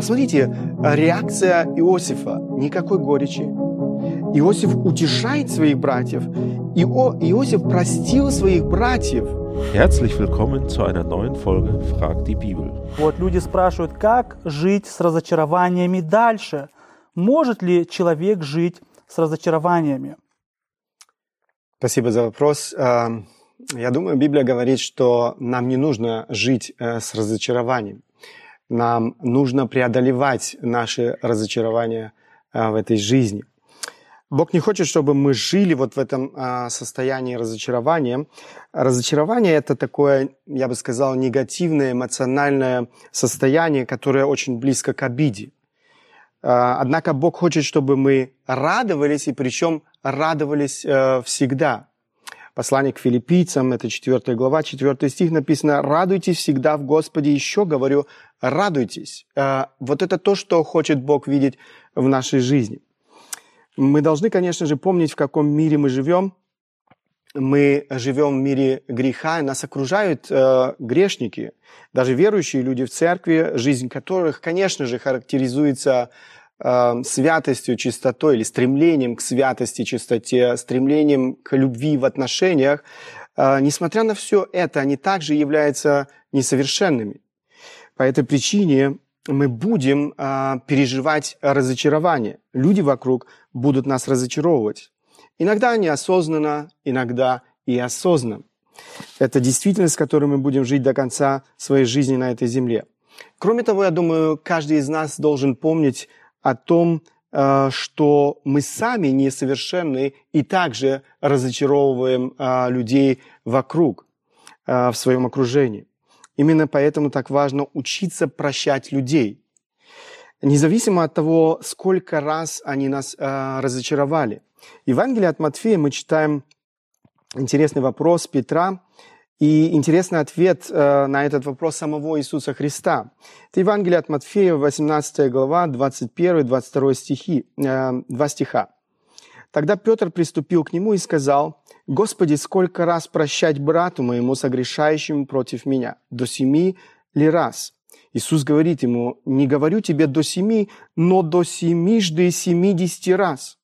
Посмотрите, реакция Иосифа. Никакой горечи. Иосиф утешает своих братьев. Ио, Иосиф простил своих братьев. Herzlich willkommen zu einer neuen Folge Frag die Bibel. Вот люди спрашивают, как жить с разочарованиями дальше? Может ли человек жить с разочарованиями? Спасибо за вопрос. Эм, я думаю, Библия говорит, что нам не нужно жить э, с разочарованием. Нам нужно преодолевать наши разочарования э, в этой жизни. Бог не хочет, чтобы мы жили вот в этом а, состоянии разочарования. Разочарование – это такое, я бы сказал, негативное эмоциональное состояние, которое очень близко к обиде. А, однако Бог хочет, чтобы мы радовались, и причем радовались э, всегда. Послание к филиппийцам, это 4 глава, 4 стих написано «Радуйтесь всегда в Господе». Еще говорю, радуйтесь. Э, вот это то, что хочет Бог видеть в нашей жизни – мы должны, конечно же, помнить, в каком мире мы живем. Мы живем в мире греха, и нас окружают э, грешники, даже верующие люди в церкви, жизнь которых, конечно же, характеризуется э, святостью, чистотой или стремлением к святости, чистоте, стремлением к любви в отношениях. Э, несмотря на все это, они также являются несовершенными. По этой причине мы будем а, переживать разочарование. Люди вокруг будут нас разочаровывать. Иногда неосознанно, иногда и осознанно. Это действительность, с которой мы будем жить до конца своей жизни на этой земле. Кроме того, я думаю, каждый из нас должен помнить о том, а, что мы сами несовершенны и также разочаровываем а, людей вокруг, а, в своем окружении. Именно поэтому так важно учиться прощать людей. Независимо от того, сколько раз они нас э, разочаровали. В Евангелии от Матфея мы читаем интересный вопрос Петра и интересный ответ э, на этот вопрос самого Иисуса Христа. Это Евангелие от Матфея, 18 глава, 21-22 стихи, э, два стиха. Тогда Петр приступил к нему и сказал, «Господи, сколько раз прощать брату моему, согрешающему против меня? До семи ли раз?» Иисус говорит ему, «Не говорю тебе до семи, но до семижды семидесяти раз».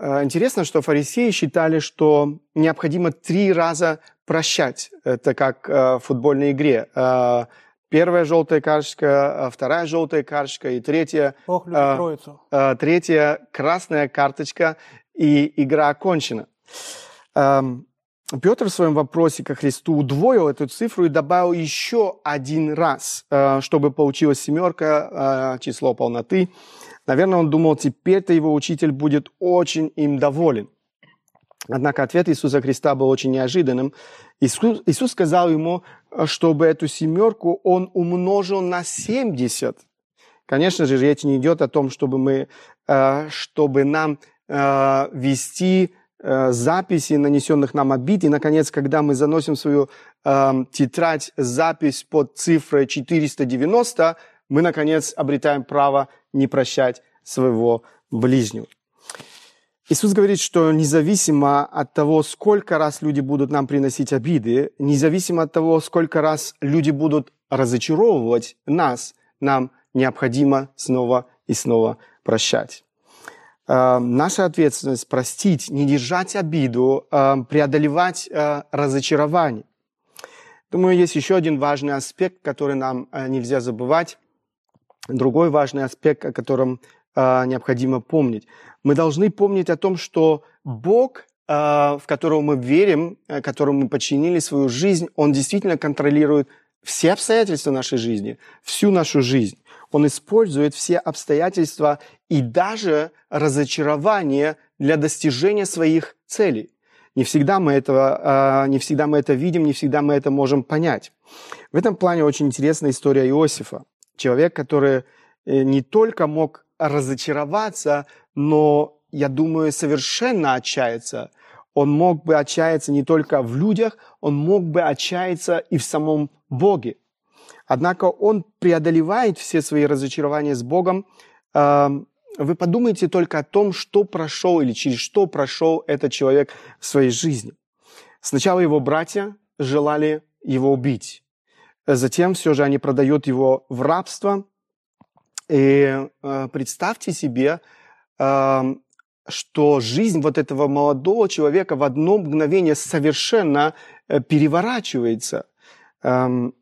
Э, интересно, что фарисеи считали, что необходимо три раза прощать. Это как э, в футбольной игре. Э, Первая желтая карточка, вторая желтая карточка и третья... Бог любит третья красная карточка, и игра окончена. А, Петр в своем вопросе ко Христу удвоил эту цифру и добавил еще один раз, чтобы получилась семерка, число полноты. Наверное, он думал, теперь-то его учитель будет очень им доволен. Однако ответ Иисуса Христа был очень неожиданным. Иисус, Иисус сказал ему, чтобы эту семерку он умножил на 70. Конечно же, речь не идет о том, чтобы, мы, э, чтобы нам э, вести э, записи нанесенных нам обид. И, наконец, когда мы заносим свою тетрадь запись под цифрой 490, мы, наконец, обретаем право не прощать своего ближнего. Иисус говорит, что независимо от того, сколько раз люди будут нам приносить обиды, независимо от того, сколько раз люди будут разочаровывать нас, нам необходимо снова и снова прощать. Э, наша ответственность простить, не держать обиду, э, преодолевать э, разочарование. Думаю, есть еще один важный аспект, который нам э, нельзя забывать. Другой важный аспект, о котором э, необходимо помнить мы должны помнить о том, что Бог, а, в которого мы верим, э, которому мы подчинили свою жизнь, Он действительно контролирует все обстоятельства нашей жизни, всю нашу жизнь. Он использует все обстоятельства и даже разочарование для достижения своих целей. Не всегда мы этого, а, не всегда мы это видим, не всегда мы это можем понять. В этом плане очень интересная история Иосифа. Человек, который э, не только мог разочароваться, но, я думаю, совершенно отчаяться. Он мог бы отчаяться не только в людях, он мог бы отчаяться и в самом Боге. Однако он преодолевает все свои разочарования с Богом. Эм, вы подумайте только о том, что прошел или через что прошел этот человек в своей жизни. Сначала его братья желали его убить. Затем все же они продают его в рабство, И э, представьте себе, э, что жизнь вот этого молодого человека в одно мгновение совершенно э, переворачивается. Эм,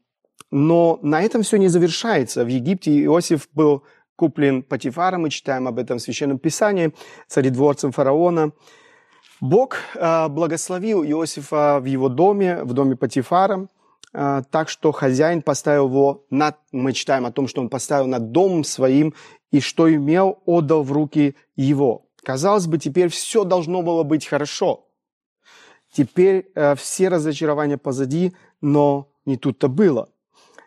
но на этом все не завершается. В Египте Иосиф был куплен Патифаром, мы читаем об этом в Священном Писании, царедворцем фараона. Бог э, благословил Иосифа в его доме, в доме Патифара, так что хозяин поставил его над, мы читаем о том, что он поставил над домом своим, и что имел, отдал в руки его. Казалось бы, теперь все должно было быть хорошо. Теперь э, все разочарования позади, но не тут-то было.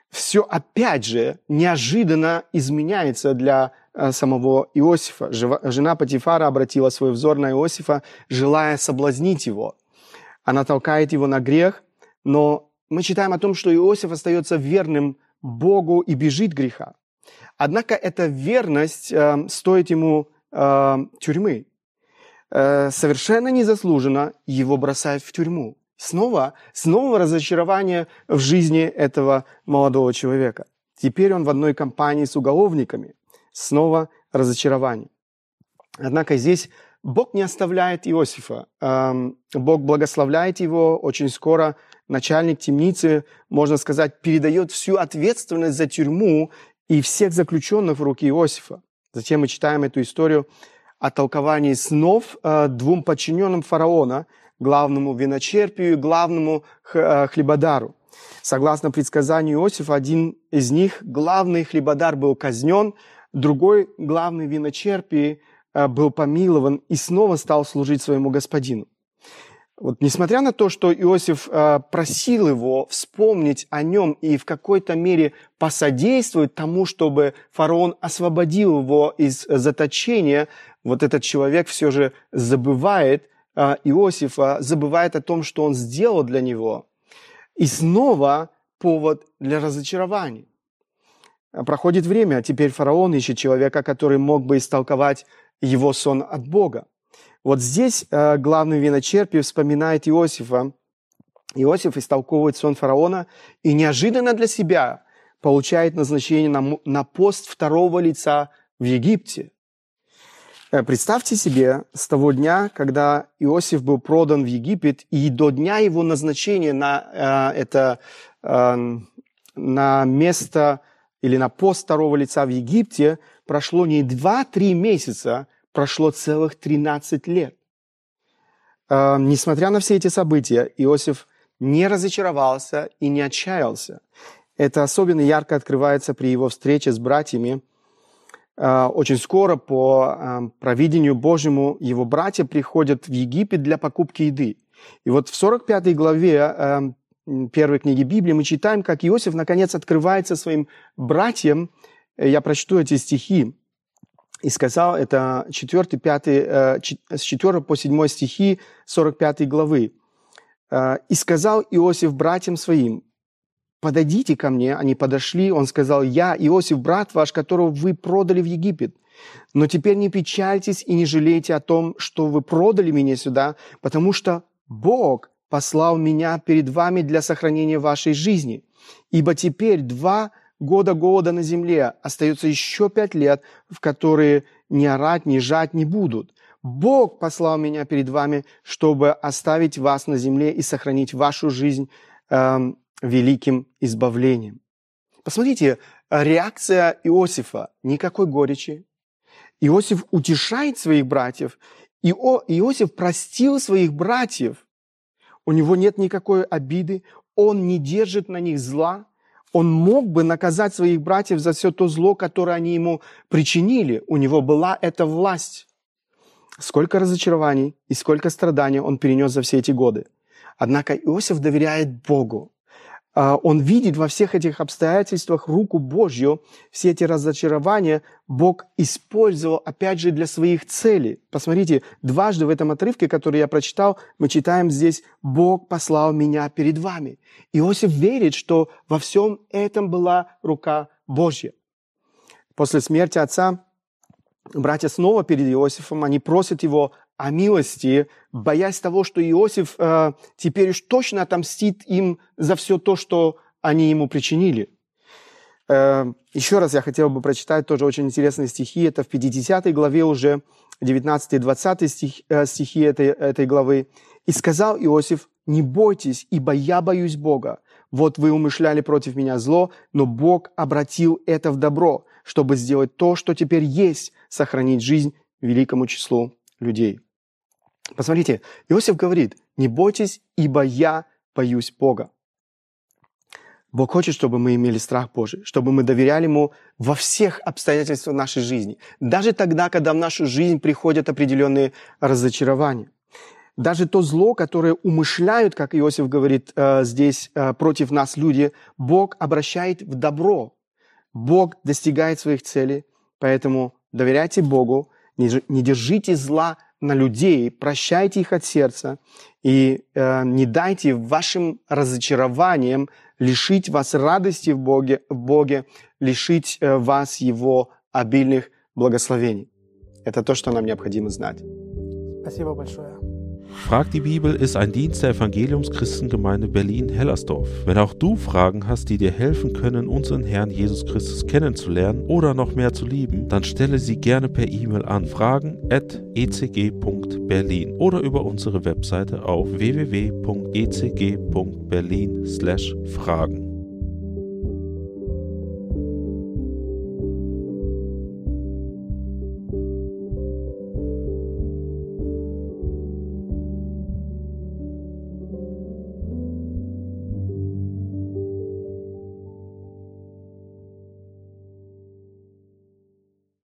Все опять же неожиданно изменяется для э, самого Иосифа. Жена Патифара обратила свой взор на Иосифа, желая соблазнить его. Она толкает его на грех, но мы читаем о том, что Иосиф остается верным Богу и бежит греха. Однако эта верность э, стоит ему э, тюрьмы. Э, совершенно незаслуженно его бросают в тюрьму. Снова, снова разочарование в жизни этого молодого человека. Теперь он в одной компании с уголовниками. Снова разочарование. Однако здесь Бог не оставляет Иосифа. Эм, Бог благословляет его. Очень скоро начальник темницы, можно сказать, передает всю ответственность за тюрьму и всех заключенных в руки Иосифа. Затем мы читаем эту историю о толковании снов э, двум подчиненным фараона, главному виночерпию и главному э, хлебодару. Согласно предсказанию Иосифа, один из них, главный хлебодар, был казнен, другой, главный виночерпий, э, был помилован и снова стал служить своему господину. Вот, несмотря на то, что Иосиф э, просил его вспомнить о нем и в какой-то мере посодействовать тому, чтобы фараон освободил его из заточения, вот этот человек все же забывает э, Иосифа, забывает о том, что он сделал для него. И снова повод для разочарования. Проходит время, а теперь фараон ищет человека, который мог бы истолковать его сон от Бога. Вот здесь э, главный виночерпий вспоминает Иосифа. Иосиф истолковывает сон фараона и неожиданно для себя получает назначение на, пост второго лица в Египте. Э, представьте себе, с того дня, когда Иосиф был продан в Египет, и до дня его назначения на э, это э, на место или на пост второго лица в Египте прошло не 2-3 месяца, прошло целых 13 лет. Э, несмотря на все эти события, Иосиф не разочаровался и не отчаялся. Это особенно ярко открывается при его встрече с братьями. Э, очень скоро по э, провидению Божьему его братья приходят в Египет для покупки еды. И вот в 45 главе э, первой книги Библии мы читаем, как Иосиф наконец открывается своим братьям. Я прочту эти стихи и сказал, это 4, 5, э, с 4 по 7 стихи 45 главы. Э, «И сказал Иосиф братьям своим, подойдите ко мне». Они подошли, он сказал, «Я, Иосиф, брат ваш, которого вы продали в Египет. Но теперь не печальтесь и не жалейте о том, что вы продали меня сюда, потому что Бог послал меня перед вами для сохранения вашей жизни. Ибо теперь два года голода на земле, остается еще пять лет, в которые ни орать, ни жать не будут. Бог послал меня перед вами, чтобы оставить вас на земле и сохранить вашу жизнь э, великим избавлением. Посмотрите, реакция Иосифа. Никакой горечи. Иосиф утешает своих братьев. Ио, Иосиф простил своих братьев. У него нет никакой обиды. Он не держит на них зла. Он мог бы наказать своих братьев за все то зло, которое они ему причинили. У него была эта власть. Сколько разочарований и сколько страданий он перенес за все эти годы. Однако Иосиф доверяет Богу. А, он видит во всех этих обстоятельствах руку Божью, все эти разочарования Бог использовал, опять же, для своих целей. Посмотрите, дважды в этом отрывке, который я прочитал, мы читаем здесь «Бог послал меня перед вами». Иосиф верит, что во всем этом была рука Божья. После смерти отца братья снова перед Иосифом, они просят его о милости, боясь того, что Иосиф э, теперь уж точно отомстит им за все то, что они ему причинили. Э, еще раз я хотел бы прочитать тоже очень интересные стихи. Это в 50 главе уже, 19 и 20 стих, э, стихи этой, этой главы. «И сказал Иосиф, не бойтесь, ибо я боюсь Бога. Вот вы умышляли против меня зло, но Бог обратил это в добро, чтобы сделать то, что теперь есть, сохранить жизнь великому числу людей». Посмотрите, Иосиф говорит, не бойтесь, ибо я боюсь Бога. Бог хочет, чтобы мы имели страх Божий, чтобы мы доверяли Ему во всех обстоятельствах нашей жизни, даже тогда, когда в нашу жизнь приходят определенные разочарования. Даже то зло, которое умышляют, как Иосиф говорит э, здесь, э, против нас люди, Бог обращает в добро. Бог достигает своих целей, поэтому доверяйте Богу, не, не держите зла на людей, прощайте их от сердца и э, не дайте вашим разочарованиям лишить вас радости в Боге, в Боге лишить э, вас Его обильных благословений. Это то, что нам необходимо знать. Спасибо большое. Frag die Bibel ist ein Dienst der Evangeliumschristengemeinde Berlin-Hellersdorf. Wenn auch du Fragen hast, die dir helfen können, unseren Herrn Jesus Christus kennenzulernen oder noch mehr zu lieben, dann stelle sie gerne per E-Mail an fragen.ecg.berlin oder über unsere Webseite auf www.ecg.berlin/fragen.